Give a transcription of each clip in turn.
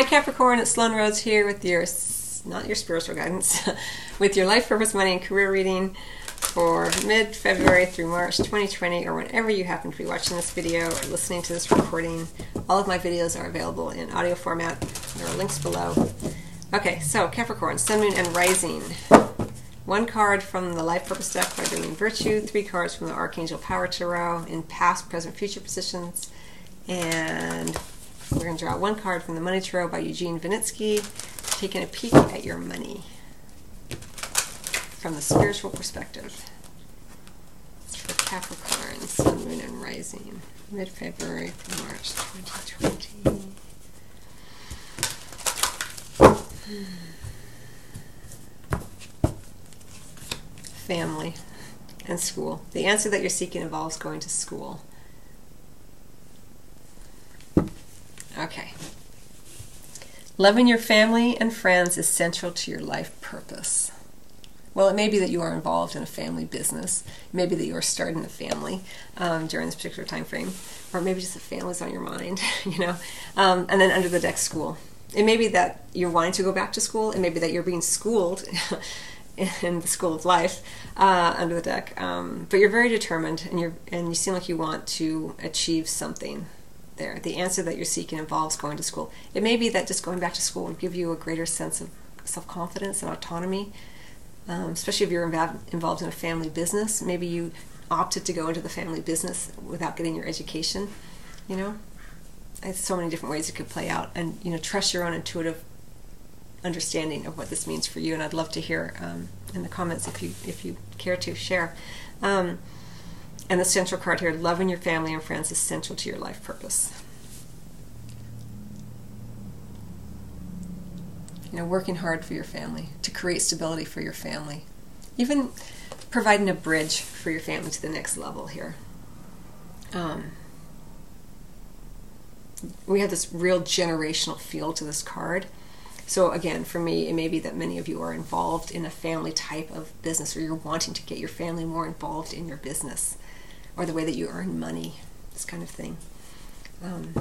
Hi Capricorn, it's Sloan Rhodes here with your, not your spiritual guidance, with your life purpose, money, and career reading for mid-February through March 2020 or whenever you happen to be watching this video or listening to this recording. All of my videos are available in audio format. There are links below. Okay, so Capricorn, Sun, Moon, and Rising. One card from the Life Purpose deck by Doreen Virtue, three cards from the Archangel Power Tarot in past, present, future positions, and we're going to draw one card from the Money Tarot by Eugene Vinitsky, taking a peek at your money from the spiritual perspective. It's for Capricorn, Sun, Moon, and Rising, mid-February through March 2020. Family and school. The answer that you're seeking involves going to school. Okay. Loving your family and friends is central to your life purpose. Well, it may be that you are involved in a family business. It may be that you are starting a family um, during this particular time frame, or maybe just the family's on your mind, you know. Um, and then under the deck, school. It may be that you're wanting to go back to school. It may be that you're being schooled in the school of life uh, under the deck. Um, but you're very determined, and you're and you seem like you want to achieve something there. The answer that you're seeking involves going to school. It may be that just going back to school will give you a greater sense of self confidence and autonomy, um, especially if you're involved in a family business. Maybe you opted to go into the family business without getting your education, you know? There's so many different ways it could play out. And, you know, trust your own intuitive understanding of what this means for you. And I'd love to hear um, in the comments if you, if you care to share. Um, and the central card here loving your family and friends is central to your life purpose. You know, working hard for your family, to create stability for your family. Even providing a bridge for your family to the next level here. Um, we have this real generational feel to this card. So again, for me, it may be that many of you are involved in a family type of business, or you're wanting to get your family more involved in your business or the way that you earn money, this kind of thing. Um,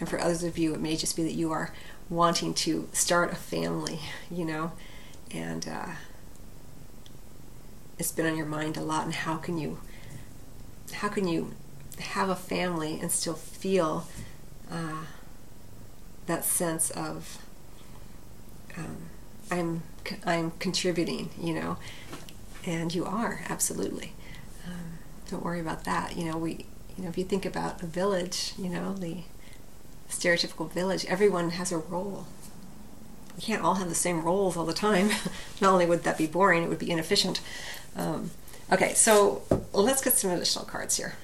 and for others of you, it may just be that you are wanting to start a family, you know, and uh, it's been on your mind a lot. And how can you, how can you have a family and still feel uh, that sense of um, I'm I'm contributing, you know, and you are absolutely. Don't worry about that. You know, we, you know, if you think about a village, you know, the stereotypical village, everyone has a role. We can't all have the same roles all the time. Not only would that be boring, it would be inefficient. Um, okay, so let's get some additional cards here.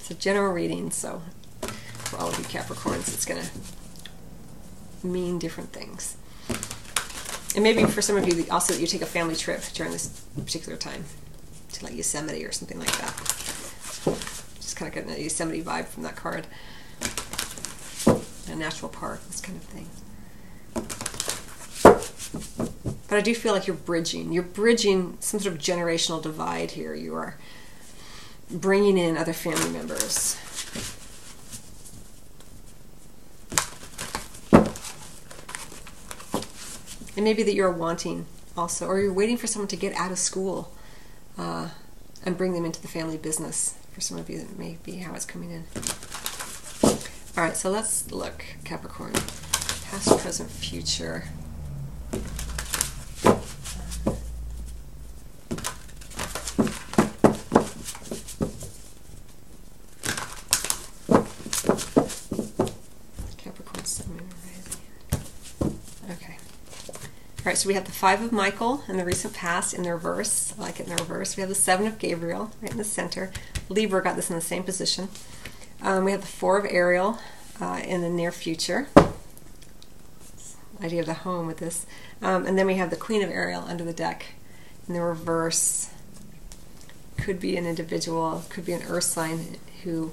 It's a general reading, so for all of you Capricorns, it's going to mean different things. And maybe for some of you, also you take a family trip during this particular time to like Yosemite or something like that. Just kind of getting a Yosemite vibe from that card. A natural park, this kind of thing. But I do feel like you're bridging. You're bridging some sort of generational divide here. You are bringing in other family members. It may be that you're wanting also, or you're waiting for someone to get out of school uh, and bring them into the family business. For some of you, that may be how it's coming in. All right, so let's look, Capricorn. Past, present, future. So we have the Five of Michael in the recent past in the reverse. I like it in the reverse. We have the Seven of Gabriel right in the center. Libra got this in the same position. Um, we have the Four of Ariel uh, in the near future. Idea of the home with this. Um, and then we have the Queen of Ariel under the deck in the reverse. Could be an individual, could be an earth sign who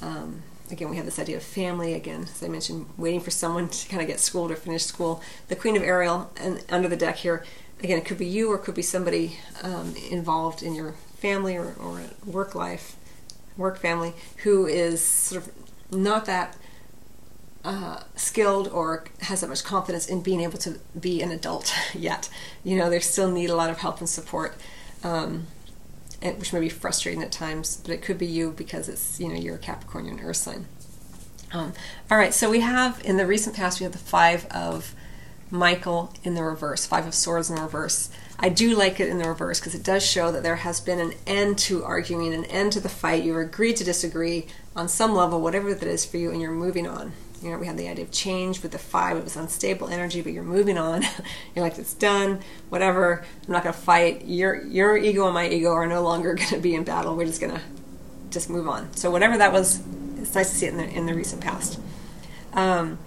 um, again, we have this idea of family. Again, as I mentioned, waiting for someone to kind of get schooled or finish school. The Queen of Ariel, and under the deck here, again, it could be you or it could be somebody um, involved in your family or, or work life, work family, who is sort of not that uh, skilled or has that much confidence in being able to be an adult yet. You know, they still need a lot of help and support, um, which may be frustrating at times, but it could be you because it's, you know, you're a Capricorn, you're an earth sign. Um, all right, so we have in the recent past, we have the Five of Michael in the reverse, Five of Swords in the reverse. I do like it in the reverse because it does show that there has been an end to arguing, an end to the fight. You've agreed to disagree on some level, whatever that is for you, and you're moving on. You know, we had the idea of change with the five. It was unstable energy, but you're moving on. you're like, it's done, whatever. I'm not going to fight. Your your ego and my ego are no longer going to be in battle. We're just going to just move on. So whatever that was, it's nice to see it in the in the recent past. Um,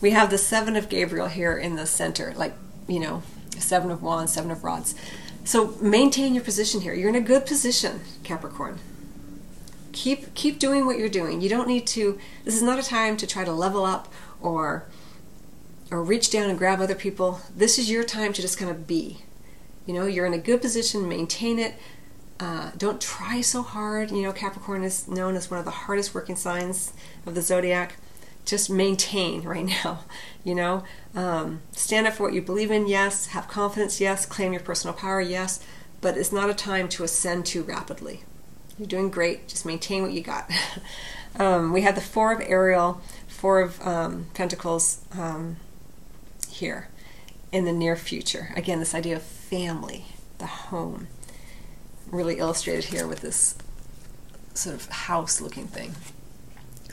we have the seven of Gabriel here in the center, like you know, seven of wands, seven of rods. So maintain your position here. You're in a good position, Capricorn keep keep doing what you're doing. You don't need to. This is not a time to try to level up or or reach down and grab other people. This is your time to just kind of be. You know, you're in a good position. Maintain it. Uh, don't try so hard. You know, Capricorn is known as one of the hardest working signs of the zodiac. Just maintain right now. You know, um, stand up for what you believe in. Yes. Have confidence. Yes. Claim your personal power. Yes. But it's not a time to ascend too rapidly. You're doing great. Just maintain what you got. um, we have the Four of Ariel, Four of um, Pentacles um, here in the near future. Again, this idea of family, the home, really illustrated here with this sort of house looking thing.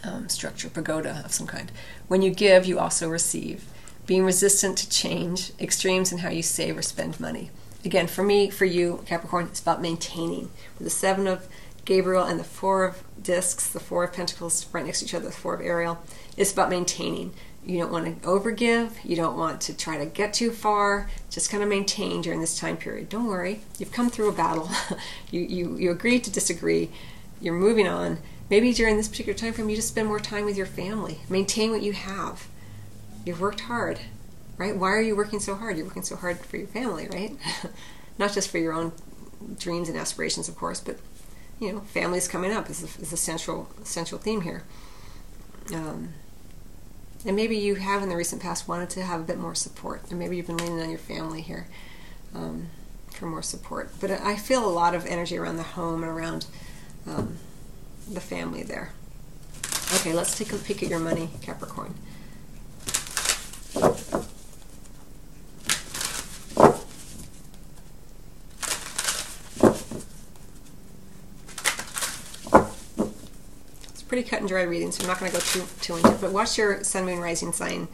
Um, structure, pagoda of some kind. When you give, you also receive. Being resistant to change, extremes in how you save or spend money. Again, for me, for you, Capricorn, it's about maintaining. With the Seven of Gabriel and the Four of Discs, the Four of Pentacles right next to each other, the Four of Ariel, it's about maintaining. You don't want to overgive. You don't want to try to get too far. Just kind of maintain during this time period. Don't worry. You've come through a battle. you, you, you agree to disagree. You're moving on. Maybe during this particular time frame, you just spend more time with your family. Maintain what you have. You've worked hard, right? Why are you working so hard? You're working so hard for your family, right? Not just for your own dreams and aspirations, of course, but you know, families coming up is a, is a central central theme here. Um, and maybe you have in the recent past wanted to have a bit more support, and maybe you've been leaning on your family here um, for more support. But I feel a lot of energy around the home and around um, the family there. Okay, let's take a peek at your money, Capricorn. Pretty cut and dry reading, so I'm not going to go too, too into it. But watch your Sun, Moon, Rising sign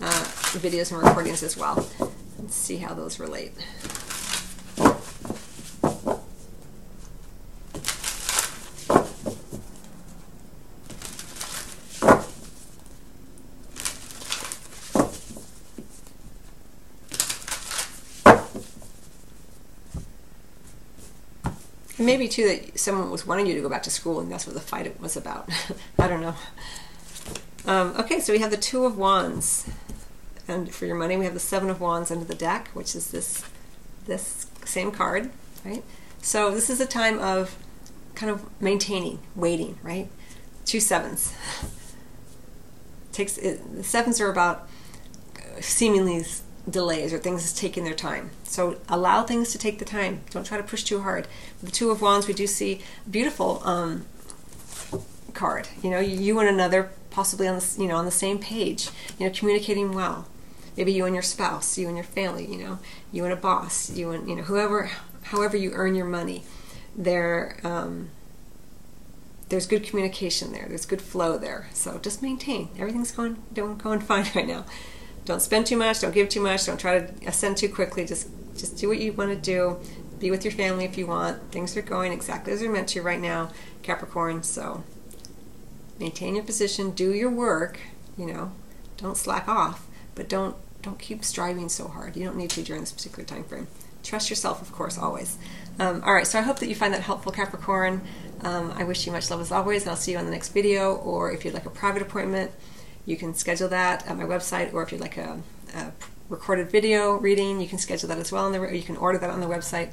uh, videos and recordings as well. Let's see how those relate. Maybe too that someone was wanting you to go back to school, and that's what the fight was about. I don't know. Um, okay, so we have the Two of Wands, and for your money, we have the Seven of Wands under the deck, which is this this same card, right? So this is a time of kind of maintaining, waiting, right? Two sevens. Takes it, the sevens are about seemingly delays or things is taking their time. So allow things to take the time. Don't try to push too hard. With the Two of Wands, we do see beautiful um, card. You know, you and another possibly on the you know on the same page. You know, communicating well. Maybe you and your spouse, you and your family. You know, you and a boss, you and you know whoever, however you earn your money. There, um, there's good communication there. There's good flow there. So just maintain. Everything's going going fine right now don't spend too much, don't give too much, don't try to ascend too quickly. Just just do what you want to do. Be with your family if you want. Things are going exactly as they're meant to right now, Capricorn. So maintain your position, do your work, you know, don't slack off, but don't don't keep striving so hard. You don't need to during this particular time frame. Trust yourself, of course, always. Um, all right, so I hope that you find that helpful, Capricorn. Um, I wish you much love as always, and I'll see you on the next video. Or if you'd like a private appointment, you can schedule that at my website, or if you'd like a, a recorded video reading, you can schedule that as well. On the, you can order that on the website.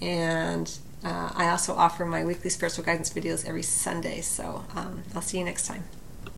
And uh, I also offer my weekly spiritual guidance videos every Sunday. So um, I'll see you next time.